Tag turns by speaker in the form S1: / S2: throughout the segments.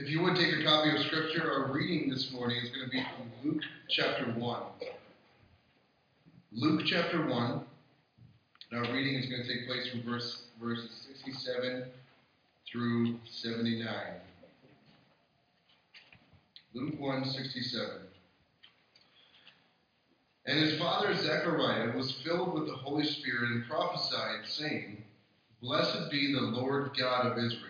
S1: If you would take a copy of Scripture, our reading this morning is going to be from Luke chapter 1. Luke chapter 1. And our reading is going to take place from verse, verses 67 through 79. Luke 1 67. And his father Zechariah was filled with the Holy Spirit and prophesied, saying, Blessed be the Lord God of Israel,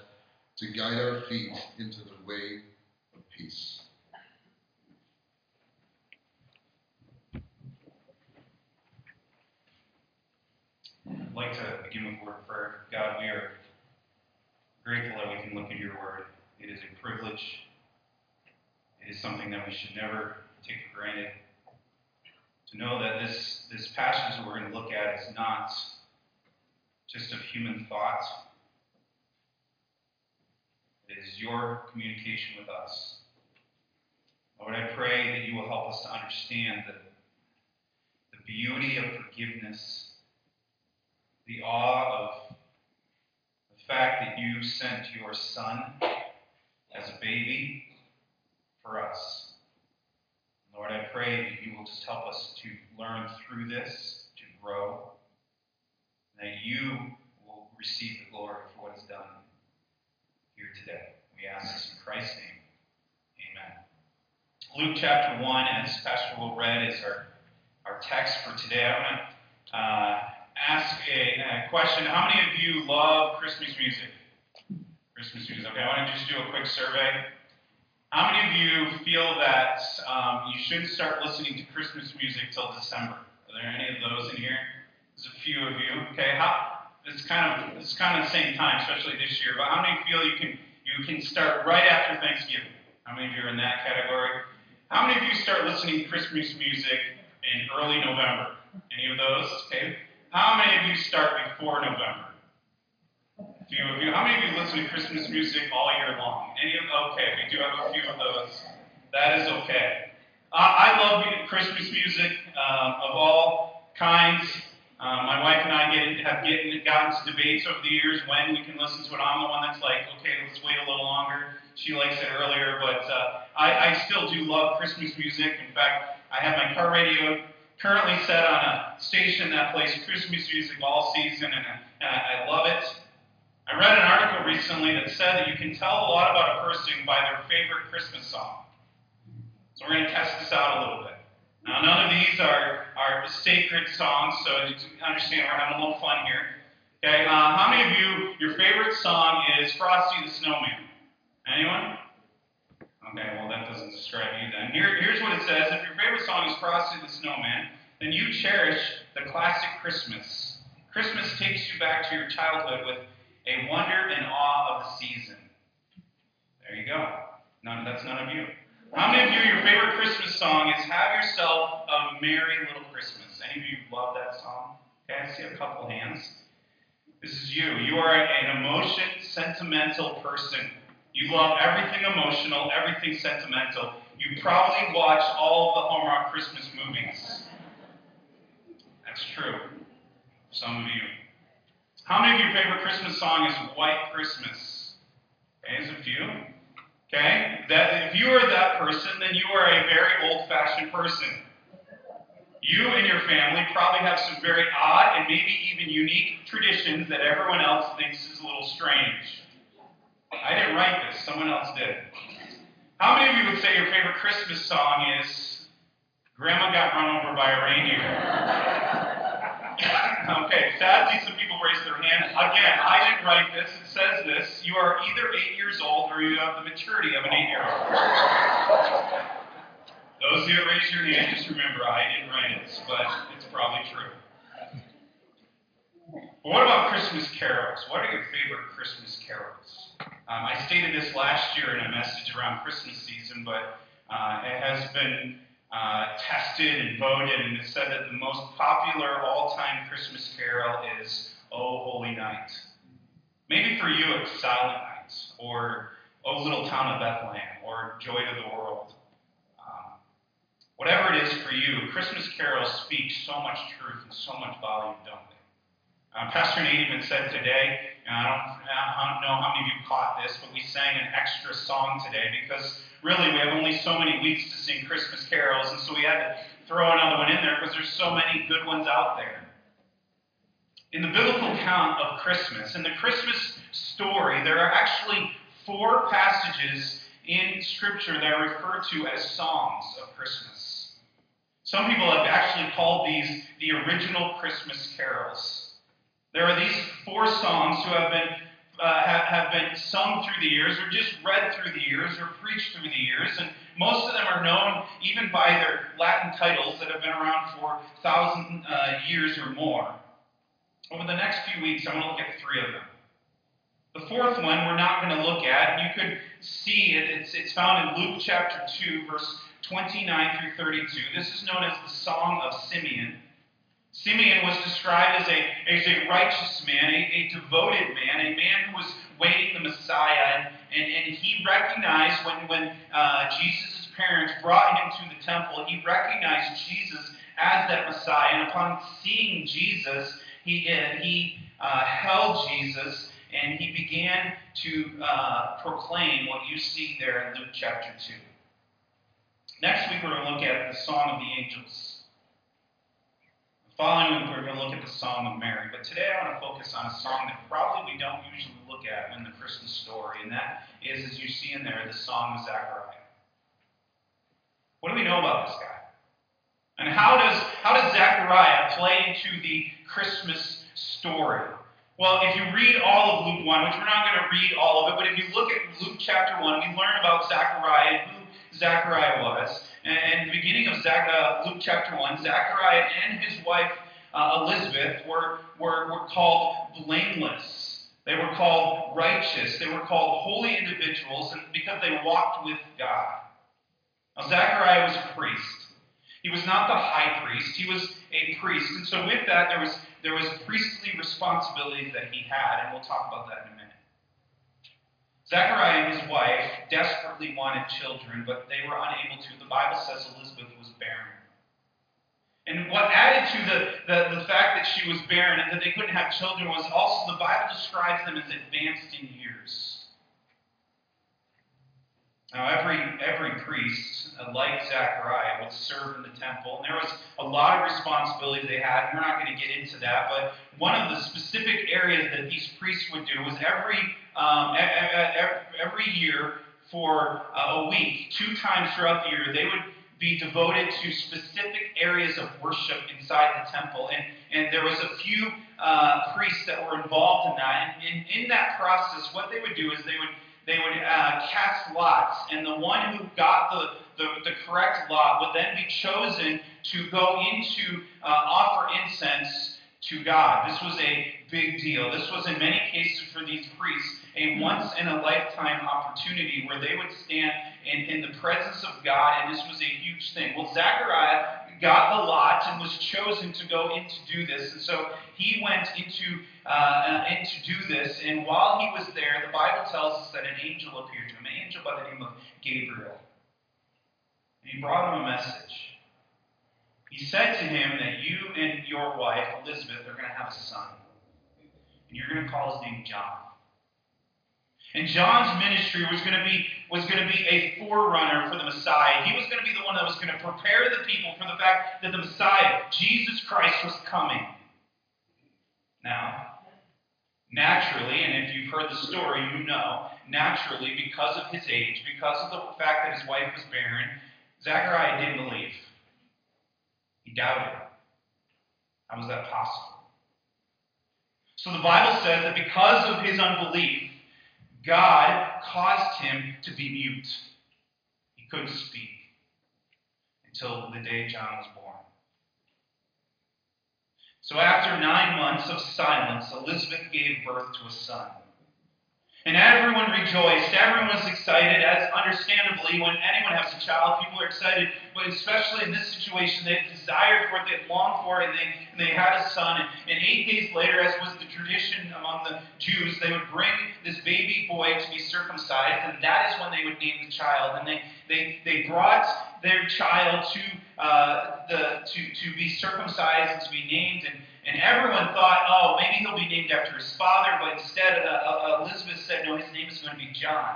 S1: to guide our feet into the way of peace.
S2: I'd like to begin with a word of prayer. God, we are grateful that we can look at your word. It is a privilege. It is something that we should never take for granted. To know that this, this passage that we're going to look at is not just of human thought. It is your communication with us. Lord, I pray that you will help us to understand the, the beauty of forgiveness the awe of the fact that you sent your son as a baby for us. Lord, I pray that you will just help us to learn through this, to grow, that you will receive the glory for what is done here today. We ask this in Christ's name. Amen. Luke chapter 1, as Pastor Will read, is our, our text for today. I want to uh, ask a, a, question. How many of you love Christmas music? Christmas music. Okay, I want to just do a quick survey. How many of you feel that um, you shouldn't start listening to Christmas music till December? Are there any of those in here? There's a few of you. Okay, how? It's kind of it's kind of the same time, especially this year. But how many feel you can you can start right after Thanksgiving? How many of you are in that category? How many of you start listening to Christmas music in early November? Any of those? Okay. How many of you start before November? Few of you. How many of you listen to Christmas music all year long? Any of okay, we do have a few of those. That is okay. Uh, I love Christmas music um, of all kinds. Uh, my wife and I get, have get, gotten to debates over the years when we can listen to it. I'm the one that's like, okay, let's wait a little longer. She likes it earlier, but uh, I, I still do love Christmas music. In fact, I have my car radio currently set on a station that plays Christmas music all season, and, and I, I love it. I read an article recently that said that you can tell a lot about a person by their favorite Christmas song. So we're going to test this out a little bit. Now, none of these are, are sacred songs, so understand we're having a little fun here. Okay, uh, how many of you, your favorite song is Frosty the Snowman? Anyone? Okay, well, that doesn't describe you then. Here, here's what it says If your favorite song is Frosty the Snowman, then you cherish the classic Christmas. Christmas takes you back to your childhood with a wonder and awe of the season. There you go. None, that's none of you. How many of you, your favorite Christmas song is Have Yourself a Merry Little Christmas? Any of you love that song? Okay, I see a couple hands. This is you. You are an emotion, sentimental person. You love everything emotional, everything sentimental. You probably watch all of the Hallmark Christmas movies. That's true. Some of you. How many of your favorite Christmas song is White Christmas? Okay, there's a few. Okay? That if you are that person, then you are a very old-fashioned person. You and your family probably have some very odd and maybe even unique traditions that everyone else thinks is a little strange. I didn't write this, someone else did. How many of you would say your favorite Christmas song is Grandma Got Run over by a reindeer. Okay, sadly, some people raised their hand. Again, I didn't write this. It says this. You are either eight years old or you have the maturity of an eight year old. Those who raised your hand, just remember, I didn't write it, but it's probably true. But what about Christmas carols? What are your favorite Christmas carols? Um, I stated this last year in a message around Christmas season, but uh, it has been uh, tested and voted, and it said that the most popular all-time Christmas carol is "Oh Holy Night." Maybe for you it's Silent Night, or "Oh Little Town of Bethlehem," or "Joy to the World." Um, whatever it is for you, Christmas carols speak so much truth and so much volume, don't they? Uh, Pastor Nate even said today, and I don't, I don't know how many of you caught this, but we sang an extra song today because really we have only so many weeks to sing Christmas carols, and so we had to throw another one in there because there's so many good ones out there. In the biblical account of Christmas, in the Christmas story, there are actually four passages in Scripture that are referred to as songs of Christmas. Some people have actually called these the original Christmas carols. There are these four songs who have been uh, have, have been sung through the years, or just read through the years, or preached through the years, and most of them are known even by their Latin titles that have been around for thousand uh, years or more. Over the next few weeks, I'm going to look at three of them. The fourth one we're not going to look at, and you could see it. It's, it's found in Luke chapter 2, verse 29 through 32. This is known as the Song of Simeon. Simeon was described as a, as a righteous man, a, a devoted man, a man who was waiting the Messiah. And, and, and he recognized when, when uh, Jesus' parents brought him to the temple, he recognized Jesus as that Messiah. And upon seeing Jesus, he, uh, he uh, held Jesus and he began to uh, proclaim what you see there in Luke chapter 2. Next week, we're going to look at the Song of the Angels. Following, we're going to look at the Song of Mary. But today I want to focus on a song that probably we don't usually look at in the Christmas story, and that is, as you see in there, the Song of Zechariah. What do we know about this guy? And how does, how does Zechariah play into the Christmas story? Well, if you read all of Luke 1, which we're not going to read all of it, but if you look at Luke chapter 1, we learn about Zechariah and who Zechariah was. And the beginning of Zach, uh, Luke chapter 1, Zachariah and his wife uh, Elizabeth were, were, were called blameless. They were called righteous. They were called holy individuals and because they walked with God. Now, Zachariah was a priest. He was not the high priest, he was a priest. And so, with that, there was, there was priestly responsibilities that he had, and we'll talk about that in a minute. Zechariah and his wife desperately wanted children, but they were unable to. The Bible says Elizabeth was barren. And what added to the, the, the fact that she was barren and that they couldn't have children was also the Bible describes them as advanced in years. Now, every, every priest, uh, like Zechariah, would serve in the temple, and there was a lot of responsibility they had. We're not going to get into that, but one of the specific areas that these priests would do was every um, every year for uh, a week, two times throughout the year, they would be devoted to specific areas of worship inside the temple. And, and there was a few uh, priests that were involved in that. And in, in that process, what they would do is they would they would uh, cast lots, and the one who got the, the, the, correct lot would then be chosen to go into uh, offer incense to God. This was a big deal. This was, in many cases, for these priests, a once in a lifetime opportunity where they would stand in, in the presence of God, and this was a huge thing. Well, Zechariah got the lot and was chosen to go in to do this. And so he went into, uh, to do this. And while he was there, the Bible tells us that an angel appeared to him, an angel by the name of Gabriel. And he brought him a message. He said to him that you and your wife, Elizabeth, are going to have a son. And you're going to call his name John. And John's ministry was going to be was going to be a forerunner for the Messiah. He was going to be the one that was going to prepare the people for the fact that the Messiah, Jesus Christ, was coming. Now, naturally, and if you've heard the story, you know, naturally, because of his age, because of the fact that his wife was barren, Zachariah didn't believe. He doubted. How was that possible? So the Bible says that because of his unbelief, God caused him to be mute. He couldn't speak until the day John was born. So after nine months of silence, Elizabeth gave birth to a son. And everyone rejoiced. Everyone was excited, as understandably, when anyone has a child, people are excited. But especially in this situation, they desired for it, they longed for it, and they, and they had a son. And, and eight days later, as was the tradition among the Jews, they would bring this baby boy to be circumcised, and that is when they would name the child. And they, they, they brought their child to, uh, the, to, to be circumcised and to be named. And, and everyone thought, oh, maybe he'll be named after his father, but instead uh, uh, Elizabeth said, no, his name is going to be John.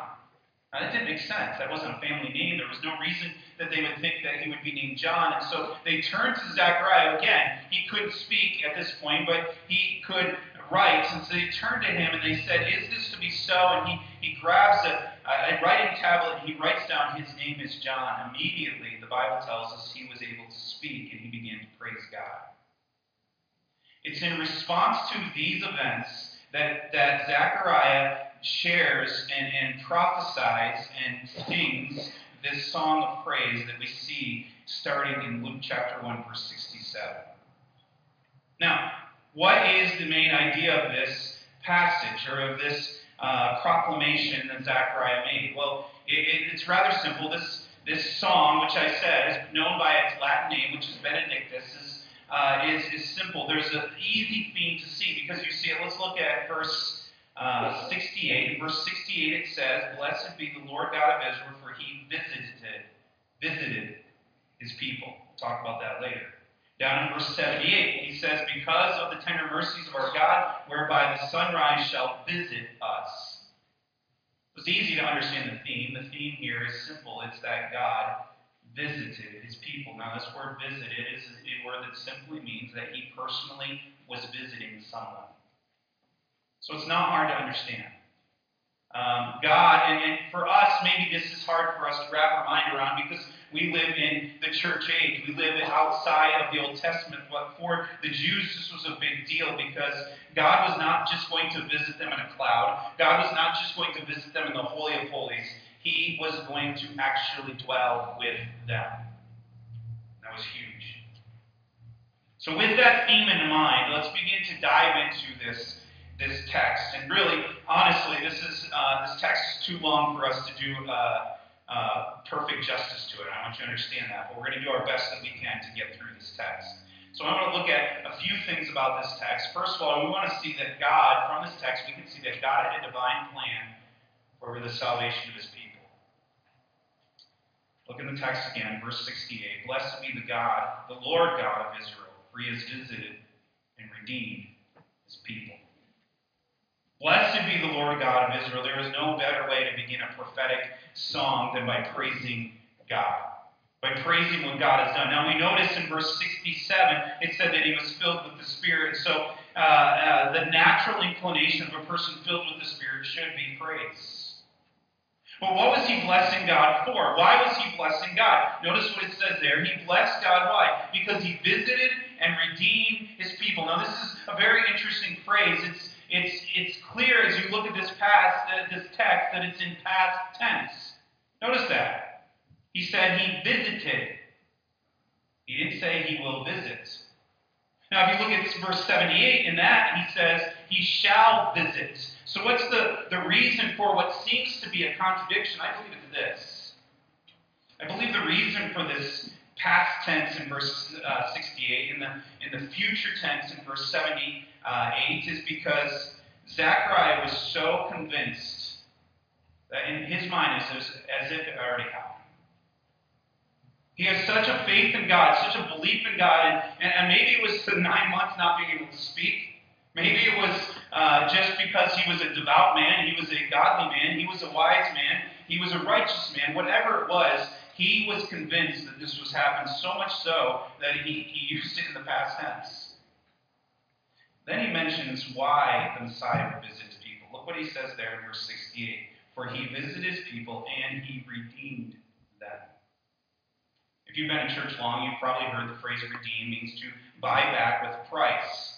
S2: Now, that didn't make sense. That wasn't a family name. There was no reason that they would think that he would be named John. And so they turned to Zechariah again. He couldn't speak at this point, but he could write. And so they turned to him and they said, Is this to be so? And he, he grabs a, a writing tablet and he writes down, His name is John. Immediately, the Bible tells us he was able to speak and he began to praise God. It's in response to these events that, that Zechariah shares and, and prophesies and sings this song of praise that we see starting in Luke chapter 1, verse 67. Now, what is the main idea of this passage or of this uh, proclamation that Zechariah made? Well, it, it, it's rather simple. This, this song, which I said is known by its Latin name, which is Benedictus, uh, is, is simple. There's an easy theme to see because you see it. Let's look at verse uh, 68. In verse 68 it says, Blessed be the Lord God of Israel, for he visited, visited his people. We'll talk about that later. Down in verse 78, he says, Because of the tender mercies of our God, whereby the sunrise shall visit us. It's easy to understand the theme. The theme here is simple it's that God visited his people. Now, this word visited is a word that simply means that he personally was visiting someone. So it's not hard to understand. Um, God, and, and, for us, maybe this is hard for us to wrap our mind around because we live in the church age. We live outside of the Old Testament. But for the Jews, this was a big deal because God was not just going to visit them in a cloud, God was not just going to visit them in the Holy of Holies he was going to actually dwell with them. That was huge. So, with that theme in mind, let's begin to dive into this, this text. And really, honestly, this is uh, this text is too long for us to do uh, uh, perfect justice to it. I want you to understand that. But we're going to do our best that we can to get through this text. So I want to look at a few things about this text. First of all, we want to see that God, from this text, we can see that God had a divine plan for the salvation of his people. Look in the text again, verse 68. Blessed be the God, the Lord God of Israel, for he has visited and redeemed his people. Blessed be the Lord God of Israel. There is no better way to begin a prophetic song than by praising God, by praising what God has done. Now we notice in verse 67, it said that he was filled with the Spirit. So uh, uh, the natural inclination of a person filled with the Spirit should be praise. But what was he blessing God for? Why was he blessing God? Notice what it says there. He blessed God. Why? Because he visited and redeemed his people. Now, this is a very interesting phrase. It's it's it's clear as you look at this past uh, this text that it's in past tense. Notice that. He said he visited. He didn't say he will visit. Now, if you look at verse 78 in that, he says, He shall visit. So, what's the, the reason for what seems to be a contradiction? I believe it's this. I believe the reason for this past tense in verse uh, 68 and the, in the future tense in verse 78 is because Zechariah was so convinced that in his mind as, as if it already happened. He has such a faith in God, such a belief in God, and, and, maybe it was the nine months not being able to speak. Maybe it was uh, just because he was a devout man, he was a godly man, he was a wise man, he was a righteous man. Whatever it was, he was convinced that this was happening, so much so that he, he used it in the past tense. Then he mentions why the Messiah would visit his people. Look what he says there in verse 68. For he visited his people and he redeemed. If you've been in church long, you've probably heard the phrase redeem means to buy back with price.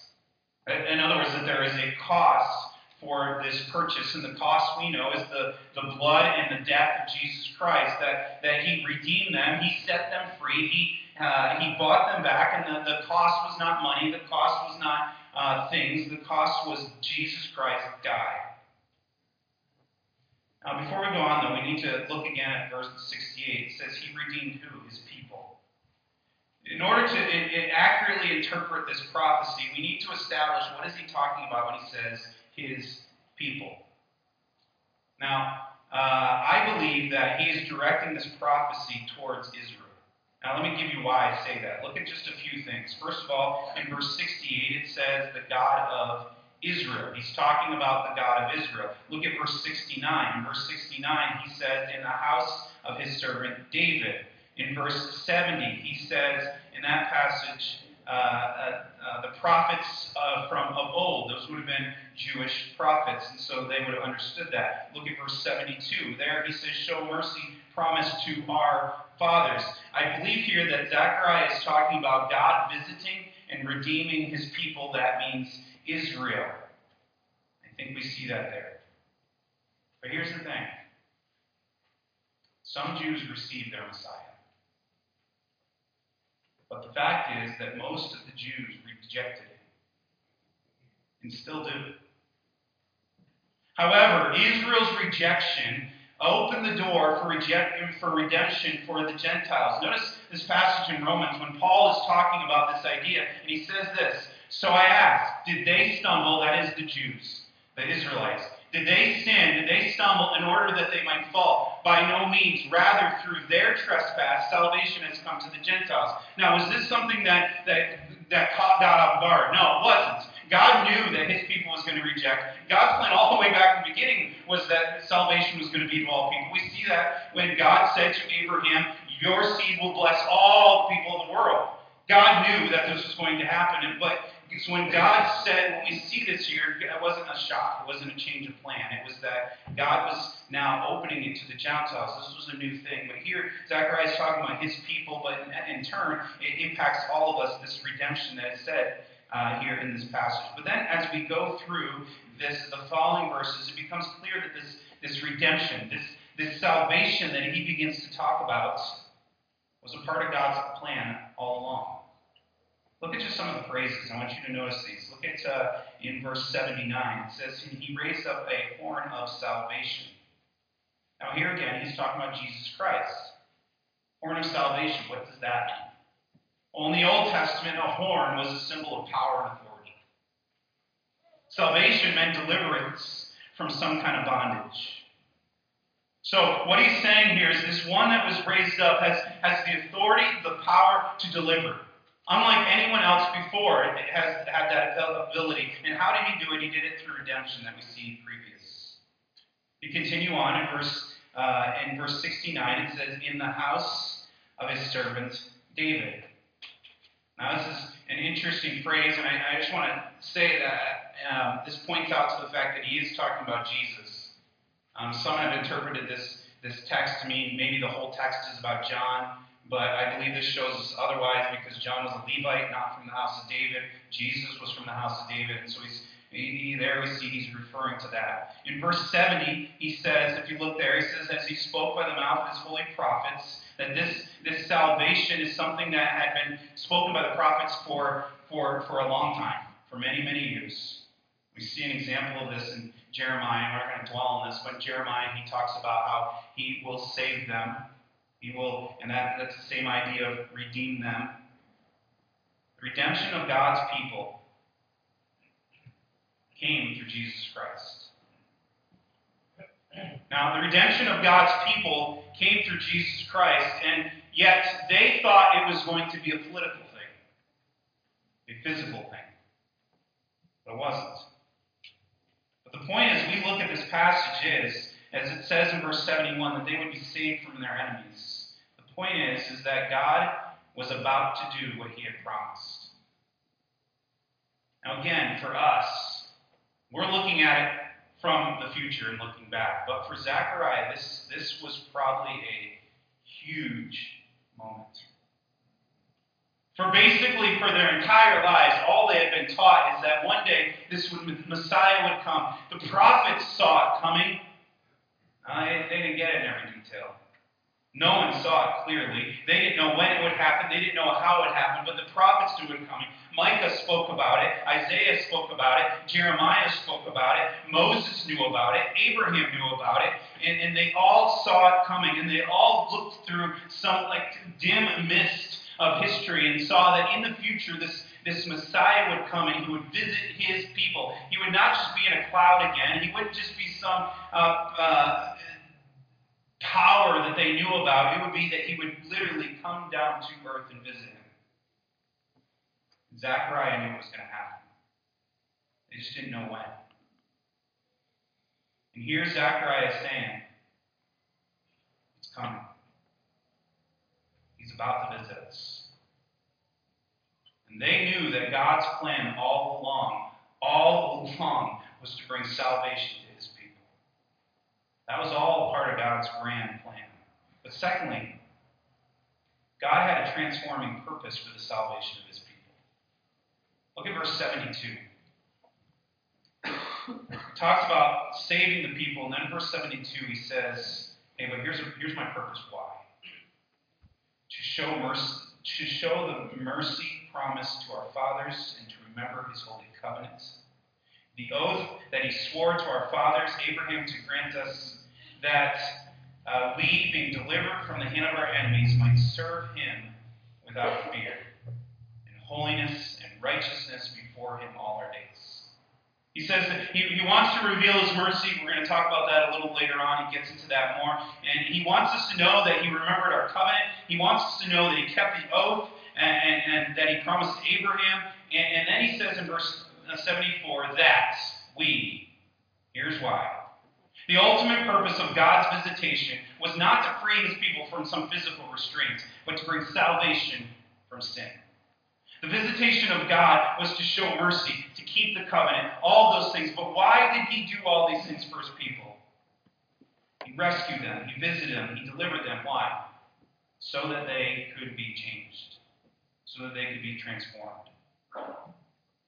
S2: In other words, that there is a cost for this purchase, and the cost we know is the, the blood and the death of Jesus Christ, that, that He redeemed them, He set them free, He, uh, he bought them back, and the, the cost was not money, the cost was not uh, things, the cost was Jesus Christ died. Now, before we go on, though, we need to look again at verse 68. It says, He redeemed who? His people. In order to it, it accurately interpret this prophecy, we need to establish what is he talking about when he says his people. Now, uh, I believe that he is directing this prophecy towards Israel. Now, let me give you why I say that. Look at just a few things. First of all, in verse 68, it says the God of Israel. He's talking about the God of Israel. Look at verse 69. In verse 69, he says, In the house of his servant David. In verse 70, he says in that passage, uh, uh, uh, the prophets uh, from of old. Those would have been Jewish prophets, and so they would have understood that. Look at verse 72. There he says, Show mercy promised to our fathers. I believe here that Zechariah is talking about God visiting and redeeming his people. That means Israel. I think we see that there. But here's the thing some Jews received their Messiah. But the fact is that most of the Jews rejected him and still do. However, Israel's rejection opened the door for, reject, for redemption for the Gentiles. Notice this passage in Romans when Paul is talking about this idea, and he says this So I ask, did they stumble, that is the Jews, the Israelites, did they sin? Did they stumble in order that they might fall? By no means. Rather, through their trespass, salvation has come to the Gentiles. Now, was this something that, that, that caught God off guard? No, it wasn't. God knew that his people was going to reject. God's plan all the way back in the beginning was that salvation was going to be to all people. We see that when God said to Abraham, Your seed will bless all people of the world. God knew that this was going to happen, but because when God said, when we see this here, it wasn't a shock. It wasn't a change of plan. It was that God was now opening it to the Gentiles. This was a new thing. But here, Zechariah is talking about his people, but in, in turn, it impacts all of us, this redemption that is said uh, here in this passage. But then as we go through this, the following verses, it becomes clear that this, this redemption, this, this salvation that he begins to talk about, was a part of God's plan all along. Look at just some of the phrases. I want you to notice these. Look at uh, in verse 79. It says, He raised up a horn of salvation. Now, here again, he's talking about Jesus Christ. Horn of salvation, what does that mean? Well, in the Old Testament, a horn was a symbol of power and authority. Salvation meant deliverance from some kind of bondage. So, what he's saying here is this one that was raised up has, has the authority, the power to deliver. Unlike anyone else before, it has had that ability. And how did he do it? He did it through redemption that we see previous. You continue on in verse uh, in verse 69. It says, "In the house of his servant David." Now, this is an interesting phrase, and I, I just want to say that um, this points out to the fact that he is talking about Jesus. Um, some have interpreted this this text to mean maybe the whole text is about John. But I believe this shows us otherwise because John was a Levite, not from the house of David. Jesus was from the house of David. And so he's he, there we see he's referring to that. In verse 70, he says, if you look there, he says, as he spoke by the mouth of his holy prophets, that this, this salvation is something that had been spoken by the prophets for, for, for a long time, for many, many years. We see an example of this in Jeremiah. We're not going to dwell on this, but Jeremiah, he talks about how he will save them he will, and that, that's the same idea of redeem them. The redemption of God's people came through Jesus Christ. Now, the redemption of God's people came through Jesus Christ, and yet they thought it was going to be a political thing, a physical thing. But it wasn't. But the point is, we look at this passage is as it says in verse 71, that they would be saved from their enemies. The point is, is that God was about to do what he had promised. Now, again, for us, we're looking at it from the future and looking back. But for Zechariah, this, this was probably a huge moment. For basically, for their entire lives, all they had been taught is that one day this Messiah would come. The prophets saw it coming. Uh, they, didn't get it in every detail. No one saw it clearly. They didn't know when it would happen. They didn't know how it happened, but the prophets knew it coming. Micah spoke about it. Isaiah spoke about it. Jeremiah spoke about it. Moses knew about it. Abraham knew about it. And, and they all saw it coming. And they all looked through some like dim mist of history and saw that in the future this, this Messiah would come and he would visit his people. He would not just be in a cloud again. He wouldn't just be some uh, uh, power that they knew about. It would be that he would literally come down to earth and visit him. Zechariah knew it was going to happen. They just didn't know when. And here's Zechariah saying, It's coming. He's about to visit us. They knew that God's plan all along, all along, was to bring salvation to his people. That was all part of God's grand plan. But secondly, God had a transforming purpose for the salvation of his people. Look at verse 72. He talks about saving the people, and then verse 72 he says, Hey, but here's, here's my purpose. Why? To show mercy, to show the mercy promised to our fathers and to remember his holy covenants. The oath that he swore to our fathers, Abraham, to grant us that uh, we, being delivered from the hand of our enemies, might serve him without fear, in holiness and righteousness before him all our days. He says that he, he wants to reveal his mercy. We're going to talk about that a little later on. He gets into that more. And he wants us to know that he remembered our covenant. He wants us to know that he kept the oath and, and, and that he promised Abraham. And, and then he says in verse uh, 74 that we, here's why. The ultimate purpose of God's visitation was not to free his people from some physical restraints, but to bring salvation from sin. The visitation of God was to show mercy, to keep the covenant, all those things. But why did he do all these things for his people? He rescued them, he visited them, he delivered them. Why? So that they could be changed, so that they could be transformed.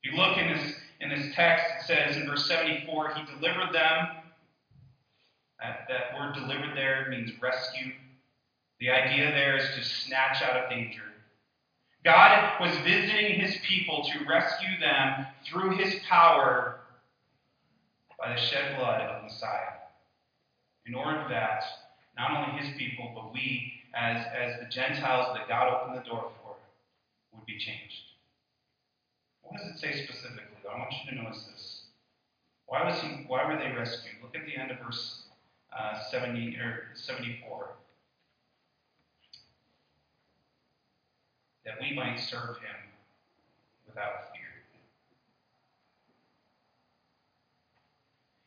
S2: If you look in this in this text, it says in verse 74, he delivered them. That, that word delivered there means rescue. The idea there is to snatch out of danger. God was visiting his people to rescue them through his power by the shed blood of Messiah. In order that not only his people, but we, as, as the Gentiles that God opened the door for, would be changed. What does it say specifically? I want you to notice this. Why was he? Why were they rescued? Look at the end of verse uh, 70 or 74. That we might serve him without fear.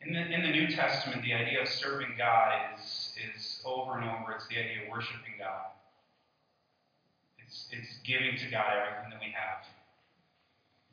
S2: In the, in the New Testament, the idea of serving God is, is over and over. It's the idea of worshiping God. It's, it's giving to God everything that we have.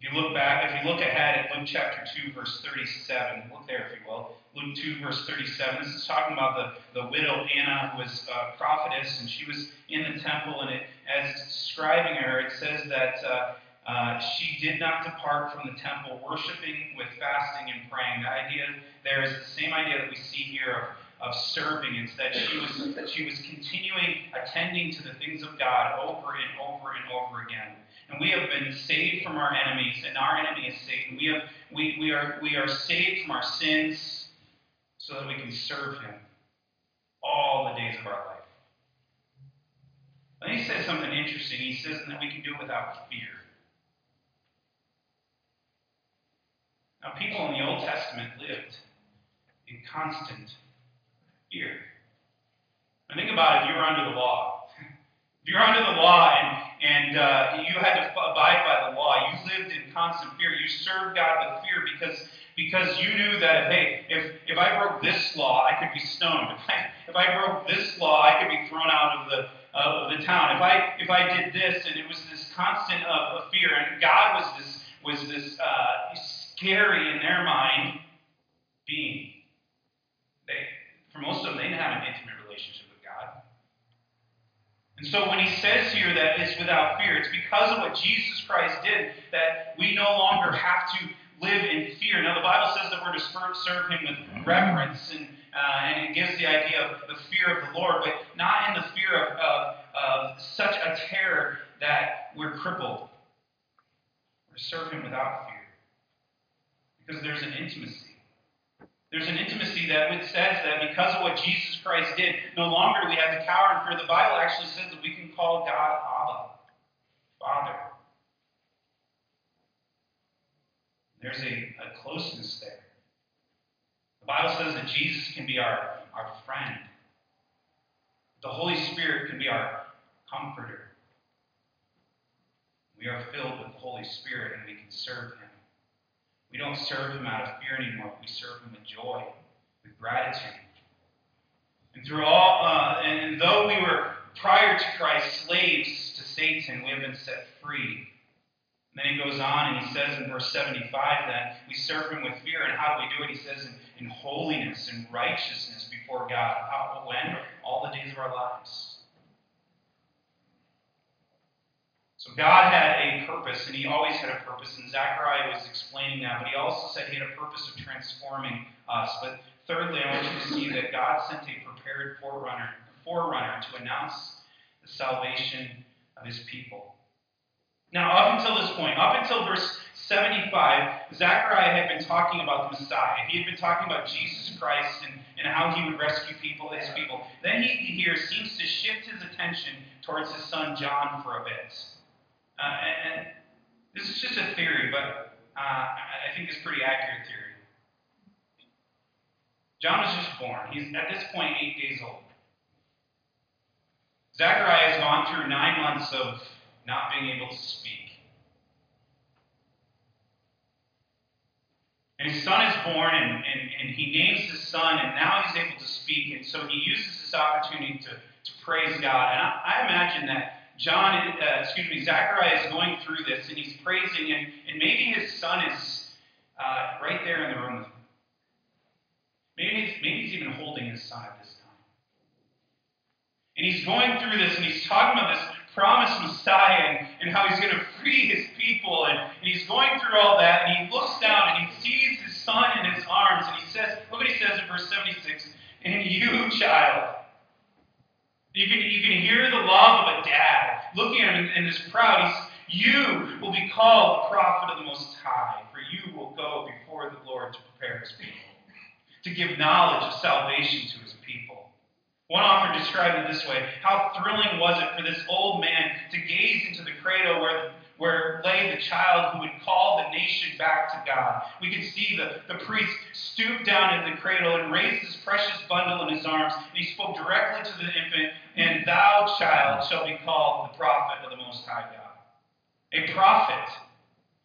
S2: If you look back, if you look ahead at Luke chapter 2, verse 37, look there if you will. Luke 2, verse 37. This is talking about the, the widow Anna, who was a prophetess, and she was in the temple. And it, as describing her, it says that uh, uh, she did not depart from the temple, worshiping with fasting and praying. The idea there is the same idea that we see here of, of serving. It's that she was that she was continuing attending to the things of God over and over and over again and we have been saved from our enemies, and our enemy is Satan. We, have, we, we, are, we are saved from our sins so that we can serve him all the days of our life. Then he says something interesting. He says that we can do it without fear. Now, people in the Old Testament lived in constant fear. Now, think about it if you were under the law. You're under the law and and uh, you had to abide by the law. You lived in constant fear. You served God with fear because because you knew that hey, if if I broke this law, I could be stoned. If I, if I broke this law, I could be thrown out of the uh, of the town. If I if I did this, and it was this constant of, of fear, and God was this was this uh, scary in their mind being. They for most of them, they didn't have an intimate And so when he says here that it's without fear, it's because of what Jesus Christ did that we no longer have to live in fear. Now, the Bible says that we're to serve him with reverence, and, uh, and it gives the idea of the fear of the Lord, but not in the fear of, of, of such a terror that we're crippled. We're to serve him without fear because there's an intimacy. There's an intimacy that says that because of what Jesus Christ did, no longer do we have to cower and fear. The Bible actually says that we can call God Abba, Father. There's a, a closeness there. The Bible says that Jesus can be our, our friend. The Holy Spirit can be our comforter. We are filled with the Holy Spirit and we can serve Him. We don't serve Him out of fear anymore. We serve Him with joy, with gratitude. And through all, uh, and though we were prior to Christ slaves to Satan, we have been set free and then he goes on and he says in verse 75 that we serve him with fear. And how do we do it? He says in, in holiness and righteousness before God. How, when? All the days of our lives. So God had a purpose, and he always had a purpose. And Zechariah was explaining that, but he also said he had a purpose of transforming us. But thirdly, I want you to see that God sent a prepared forerunner, forerunner to announce the salvation of his people. Now, up until this point, up until verse 75, Zechariah had been talking about the Messiah. He had been talking about Jesus Christ and, and how he would rescue people, his people. Then he here seems to shift his attention towards his son John for a bit. Uh, and, this is just a theory, but uh, I think it's pretty accurate theory. John was just born. He's at this point eight days old. Zechariah has gone through nine months of not being able to speak. And his son is born, and, and, and he names his son, and now he's able to speak. And so he uses this opportunity to, to praise God. And I, I imagine that John, uh, excuse me, Zachariah is going through this, and he's praising, and, and maybe his son is uh, right there in the room with him. Maybe, maybe he's even holding his son at this time. And he's going through this, and he's talking about this promised Messiah and, and how he's going to free his people. And, and, he's going through all that, and he looks down and he sees his son in his arms, and he says, look what he says in verse 76 And you, child. You can, you can hear the love of a dad looking at him and is proud. He's, you will be called the prophet of the Most High, for you will go before the Lord to prepare his people, to give knowledge of salvation to his people one author described it this way How thrilling was it for this old man to gaze into the cradle where, where lay the child who would call the nation back to God? We could see the, the priest stoop down in the cradle and raise this precious bundle in his arms, and he spoke directly to the infant, And thou, child, shall be called the prophet of the Most High God. A prophet.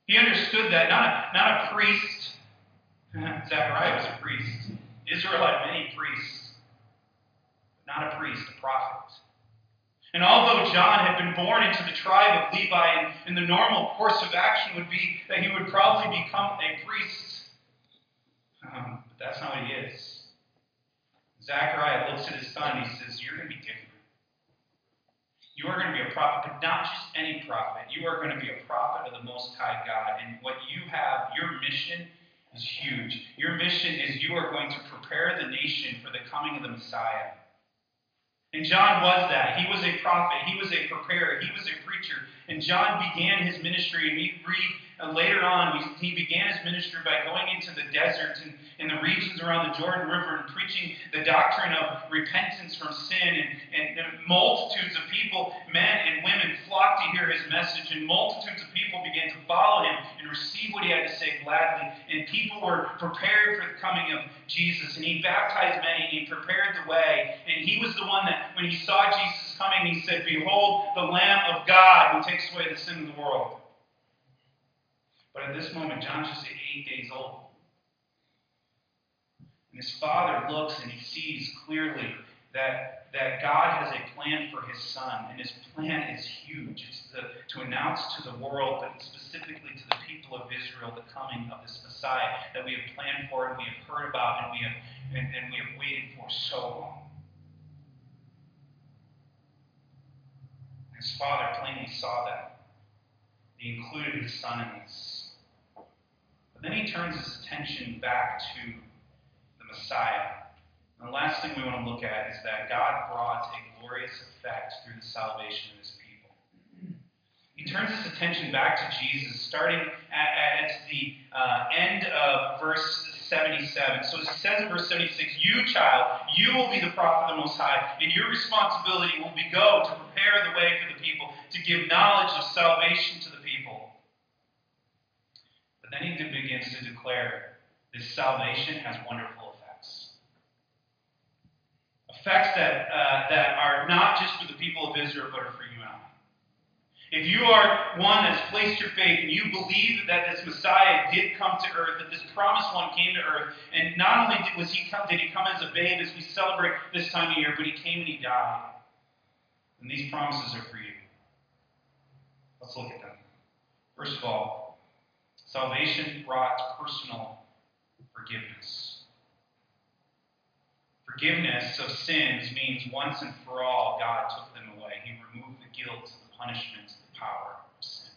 S2: He understood that, not a, not a priest. Zechariah was a priest. Israel had many priests not a priest, a prophet. And although John had been born into the tribe of Levi, and, and, the normal course of action would be that he would probably become a priest, um, but that's not what he is. Zechariah looks at his son and he says, You're going to be different. You are going to be a prophet, but not just any prophet. You are going to be a prophet of the Most High God. And what you have, your mission is huge. Your mission is you are going to prepare the nation for the coming of the Messiah. And John was that. He was a prophet. He was a preparer. He was a preacher. And John began his ministry, and we read uh, later on, he began his ministry by going into the desert and in the regions around the Jordan River and preaching the doctrine of repentance from sin. And, and, and multitudes of people, men and women, flocked to hear his message, and multitudes of people began to follow him and receive what he had to say gladly. And people were prepared for the coming of Jesus. And he baptized many, and he prepared the way. And he was the one that, when he saw Jesus coming, he said, Behold, the Lamb of God who takes away the sin of the world. But at this moment, John's just eight days old. And his father looks and he sees clearly that, that God has a plan for his son, and his plan is huge. It's the, to announce to the world, but specifically to the people of Israel, the coming of this Messiah that we have planned for and we have heard about and we have, and, and we have waited for so long. His father plainly saw that. He included his son in this. But then he turns his attention back to the Messiah. And the last thing we want to look at is that God brought a glorious effect through the salvation of his people. He turns his attention back to Jesus, starting at, at the uh, end of verse 77. So he says in verse 76, You, child, you will be the prophet of the Most High, and your responsibility will be go to prepare the way for the people, to give knowledge of salvation to the then he begins to declare this salvation has wonderful effects. Effects that, uh, that are not just for the people of Israel, but are for you and I. If you are one that's placed your faith and you believe that this Messiah did come to earth, that this promised one came to earth, and not only did, was he come, did he come as a babe as we celebrate this time of year, but he came and he died. And these promises are for you. Let's look at them. First of all, salvation brought personal forgiveness. Forgiveness of sins means once and for all, God took them away. He removed the guilt, the punishment, the power of sin.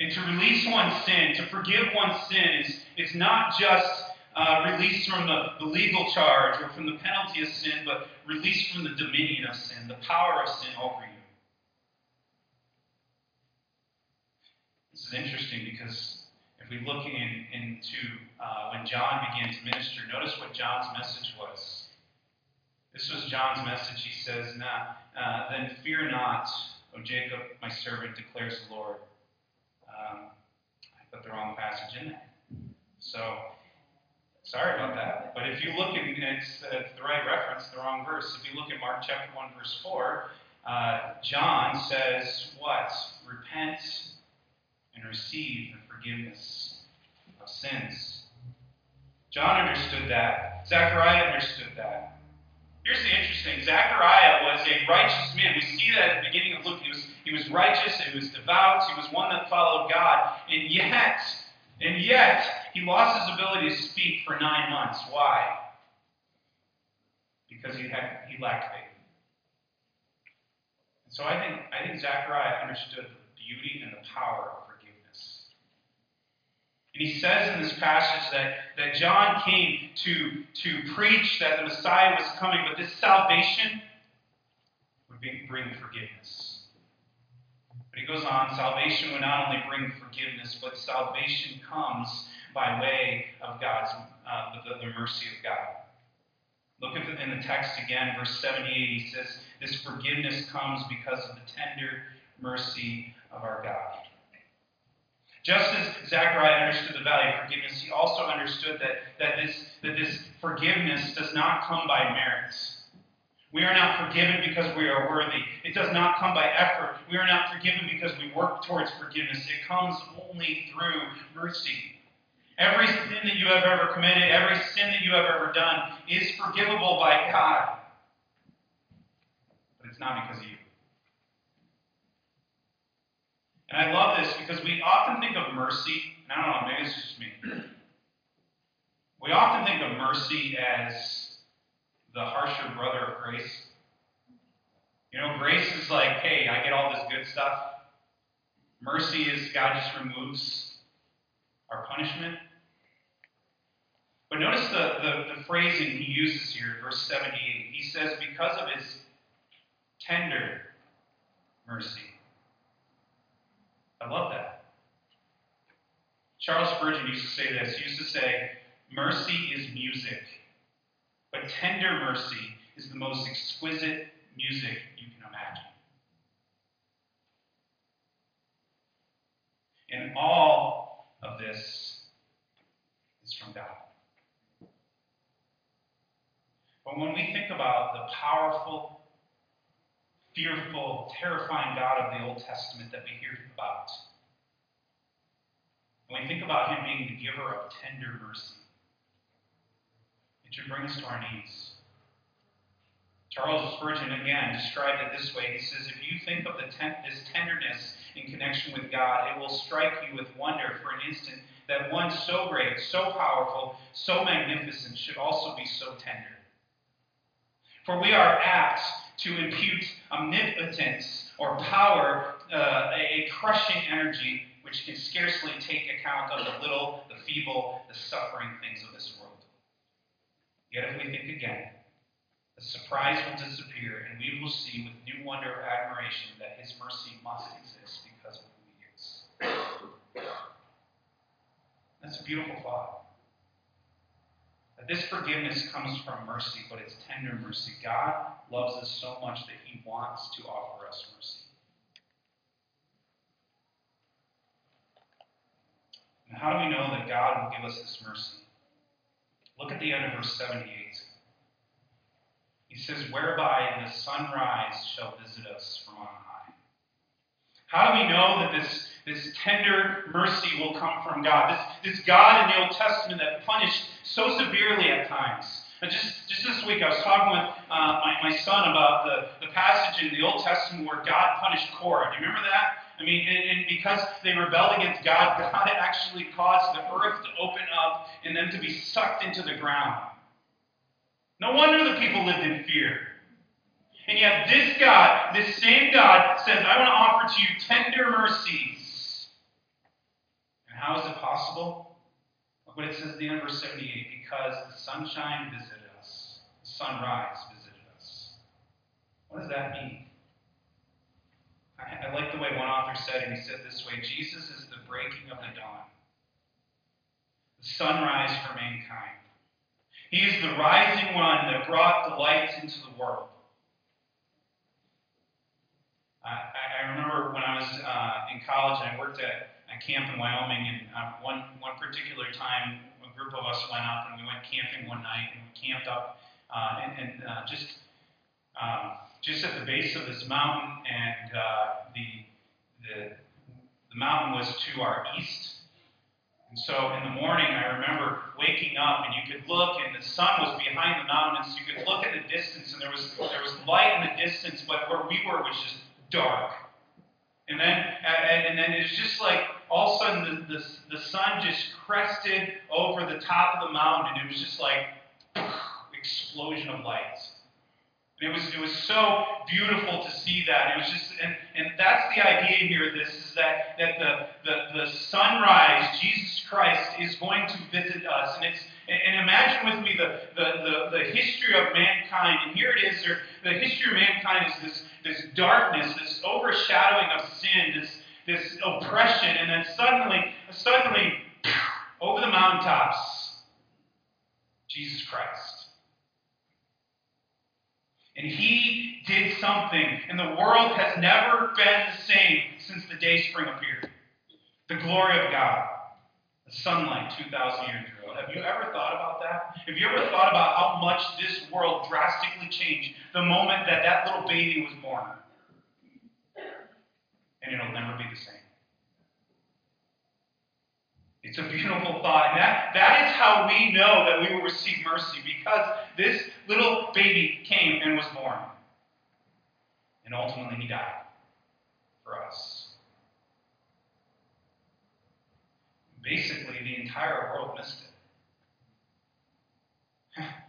S2: And to release one's sin, to forgive one's sin, is, is not just uh, release from the, the legal charge or from the penalty of sin, but release from the dominion of sin, the power of sin over you. This is interesting because if we look in, into uh, when John began to minister, notice what John's message was. This was John's message. He says, nah, uh, Then fear not, O Jacob, my servant, declares the Lord. Um, I put the wrong passage in there. So, sorry about that. But if you look in, it's, uh, the right reference, the wrong verse. If you look at Mark chapter 1, verse 4, uh, John says, What? Repent receive the forgiveness of sins. John understood that. Zechariah understood that. Here's the interesting Zechariah was a righteous man. We see that at the beginning of Luke. He was, he was righteous, he was devout, he was one that followed God, and yet, and yet, he lost his ability to speak for nine months. Why? Because he had he lacked faith. And so I think I think Zechariah understood the beauty and the power and he says in this passage that, that John came to, to preach that the Messiah was coming, but this salvation would bring forgiveness. But he goes on salvation would not only bring forgiveness, but salvation comes by way of God's, uh, the, the mercy of God. Look at the, in the text again, verse 78, he says, This forgiveness comes because of the tender mercy of our God. Just as Zechariah understood the value of forgiveness, he also understood that, that, this, that this forgiveness does not come by merits. We are not forgiven because we are worthy. It does not come by effort. We are not forgiven because we work towards forgiveness. It comes only through mercy. Every sin that you have ever committed, every sin that you have ever done is forgivable by God. But it's not because of you. And I love because we often think of mercy, and I don't know, maybe it's just me. We often think of mercy as the harsher brother of grace. You know, grace is like, hey, I get all this good stuff. Mercy is God just removes our punishment. But notice the, the, the phrasing he uses here, verse 78. He says, because of his tender mercy. I love that. Charles Spurgeon used to say this. He used to say, Mercy is music, but tender mercy is the most exquisite music you can imagine. And all of this is from God. But when we think about the powerful fearful, terrifying God of the Old Testament that we hear about. When we think about him being the giver of tender mercy, it should bring us to our knees. Charles Spurgeon again described it this way. He says, If you think of ten- this tenderness in connection with God, it will strike you with wonder for an instant that one so great, so powerful, so magnificent should also be so tender. For we are apt to impute omnipotence or power, uh, a crushing energy which can scarcely take account of the little, the feeble, the suffering things of this world. Yet if we think again, the surprise will disappear, and we will see with new wonder or admiration that His mercy must exist because of who He is. That's a beautiful thought. That this forgiveness comes from mercy, but it's tender mercy. God loves us so much that He wants to offer us mercy. And how do we know that God will give us this mercy? Look at the end of verse 78. He says, Whereby the sunrise shall visit us from on high. How do we know that this, this tender mercy will come from God? This, this God in the Old Testament that punished so severely at times. Just, just this week, I was talking with uh, my, my son about the, the passage in the Old Testament where God punished Korah. Do you remember that? I mean, and, and because they rebelled against God, God actually caused the earth to open up and them to be sucked into the ground. No wonder the people lived in fear. And yet, this God, this same God, says, I want to offer to you tender mercies. How is it possible? Look what it says at the end of verse 78 because the sunshine visited us, the sunrise visited us. What does that mean? I, I like the way one author said it. He said this way Jesus is the breaking of the dawn, the sunrise for mankind. He is the rising one that brought the light into the world. I, I remember when I was uh, in college and I worked at camp in Wyoming, and uh, one, one particular time, a group of us went up and we went camping one night and we camped up uh, and, and uh, just um, just at the base of this mountain, and uh, the, the the mountain was to our east, and so in the morning, I remember waking up, and you could look, and the sun was behind the mountains. You could look at the distance, and there was there was light in the distance, but where we were was just dark. And then and then it was just like all of a sudden the, the, the sun just crested over the top of the mountain, and it was just like explosion of lights. And it was it was so beautiful to see that. It was just and, and that's the idea here. This is that that the, the the sunrise, Jesus Christ, is going to visit us. And it's and imagine with me the, the, the, the history of mankind. And here it is, the history of mankind is this, this darkness, this overshadowing of sin, this, this oppression, and then suddenly, suddenly, over the mountaintops, Jesus Christ. And he did something, and the world has never been the same since the day spring appeared. The glory of God, the sunlight 2,000 years ago. Have you ever thought about that? Have you ever thought about how much this world drastically changed the moment that that little baby was born? And it'll never be the same. It's a beautiful thought. And that, that is how we know that we will receive mercy because this little baby came and was born. And ultimately, he died for us. Basically, the entire world missed it.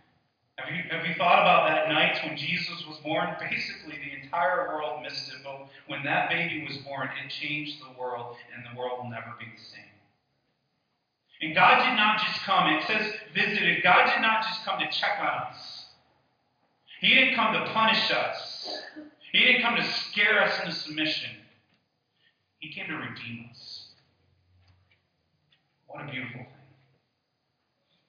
S2: Have you, have you thought about that night when Jesus was born? Basically, the entire world missed it. But when that baby was born, it changed the world, and the world will never be the same. And God did not just come, it says visited. God did not just come to check on us. He didn't come to punish us. He didn't come to scare us into submission. He came to redeem us. What a beautiful thing.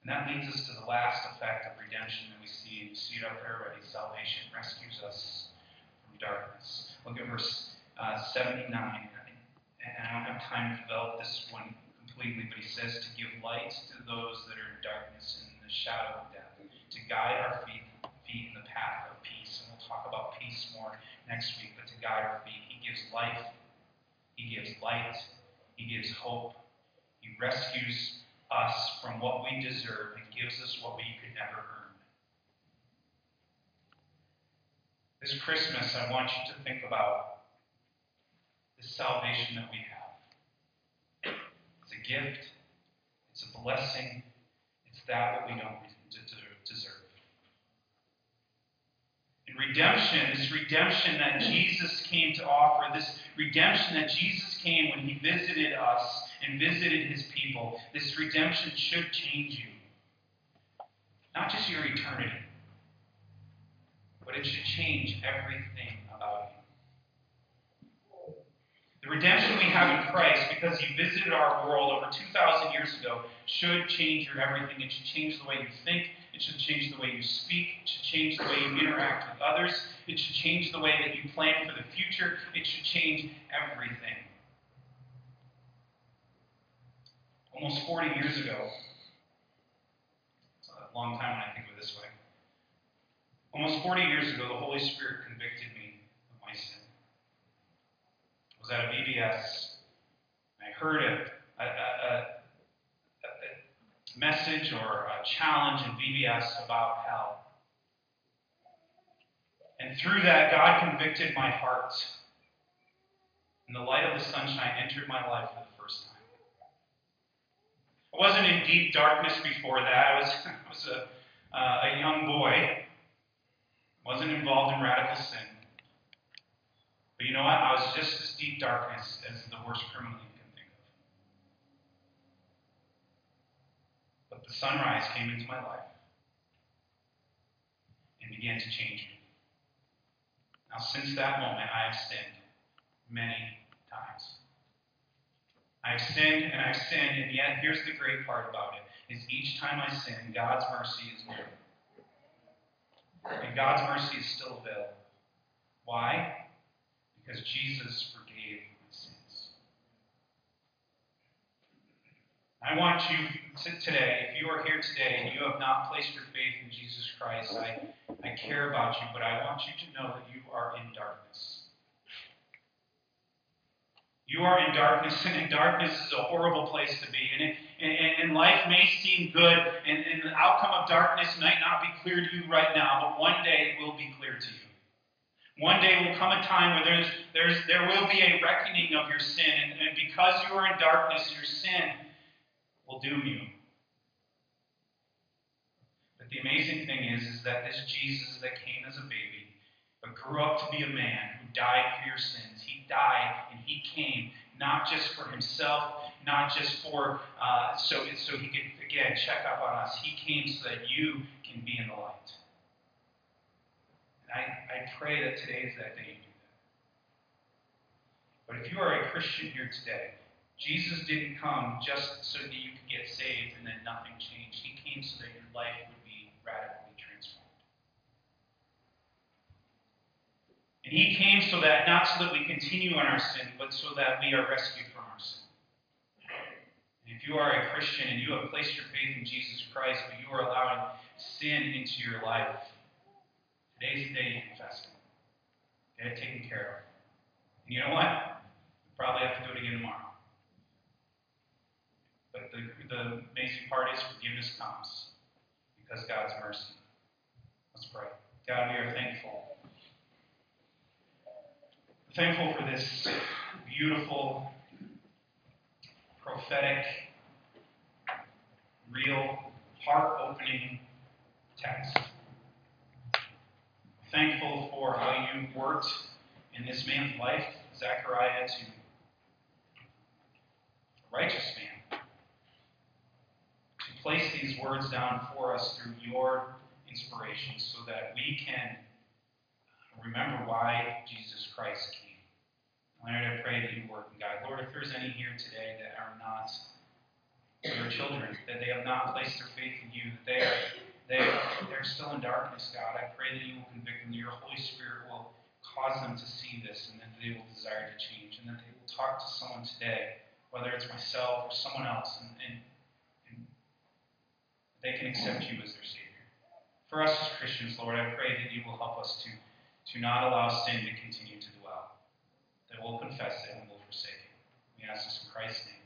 S2: And that leads us to the last effect of redemption that we see. You see it up there already. Salvation rescues us from darkness. Look at verse uh, 79. And I don't have time to develop this one completely, but he says to give light to those that are in darkness and in the shadow of death, to guide our feet, feet in the path of peace. And we'll talk about peace more next week, but to guide our feet. He gives life, he gives light, he gives hope, he rescues us from what we deserve and gives us what we could never earn. This Christmas, I want you to think about the salvation that we have. It's a gift, it's a blessing, it's that what we don't deserve. And redemption, this redemption that Jesus came to offer, this redemption that Jesus came when he visited us and visited his people, this redemption should change you. Not just your eternity, but it should change everything about you. The redemption we have in Christ, because he visited our world over 2,000 years ago, should change your everything. It should change the way you think. It should change the way you speak. It should change the way you interact with others. It should change the way that you plan for the future. It should change everything. Almost 40 years ago, it's a long time when I think of it this way. Almost 40 years ago, the Holy Spirit convicted me of my sin. I was at a VBS. I heard a, a, a, a message or a challenge in VBS about hell. And through that, God convicted my heart. And the light of the sunshine entered my life for the first time. I wasn't in deep darkness before that. I was, I was a, uh, a young boy. wasn't involved in radical sin. But you know what? I was just as deep darkness as the worst criminal you can think of. But the sunrise came into my life and began to change me. Now, since that moment, I have sinned many times. I've sinned and I've sinned, and yet here's the great part about it: is each time I sin, God's mercy is new. And God's mercy is still available. Why? Because Jesus forgave my sins. I want you to, today, if you are here today and you have not placed your faith in Jesus Christ, I, I care about you, but I want you to know that you are in darkness. You are in darkness, and darkness is a horrible place to be. And, it, and, and life may seem good, and, and the outcome of darkness might not be clear to you right now, but one day it will be clear to you. One day will come a time where there's, there's, there will be a reckoning of your sin, and, and because you are in darkness, your sin will doom you. But the amazing thing is, is that this Jesus that came as a baby, but grew up to be a man who died for your sins, he died and he came not just for himself, not just for uh, so so he could again check up on us. He came so that you can be in the light. And I, I pray that today is that day you do that. But if you are a Christian here today, Jesus didn't come just so that you could get saved and then nothing changed. He came so that your life would be radically And he came so that, not so that we continue in our sin, but so that we are rescued from our sin. And if you are a Christian and you have placed your faith in Jesus Christ, but you are allowing sin into your life, today's the day you confess it. Get it taken care of. And you know what? You probably have to do it again tomorrow. But the, the amazing part is forgiveness comes because God's mercy. Let's pray. God, we are thankful thankful for this beautiful, prophetic, real, heart opening text. Thankful for how you worked in this man's life, Zechariah, to a righteous man, to place these words down for us through your inspiration so that we can remember why Jesus Christ came. Lord, I pray that you work in God. Lord, if there's any here today that are not your children, that they have not placed their faith in you, that they are they they're still in darkness, God, I pray that you will convict them, that your Holy Spirit will cause them to see this, and that they will desire to change, and that they will talk to someone today, whether it's myself or someone else, and, and, and they can accept you as their Savior. For us as Christians, Lord, I pray that you will help us to, to not allow sin to continue to dwell that we'll confess it and we'll forsake it. We ask this in Christ's name.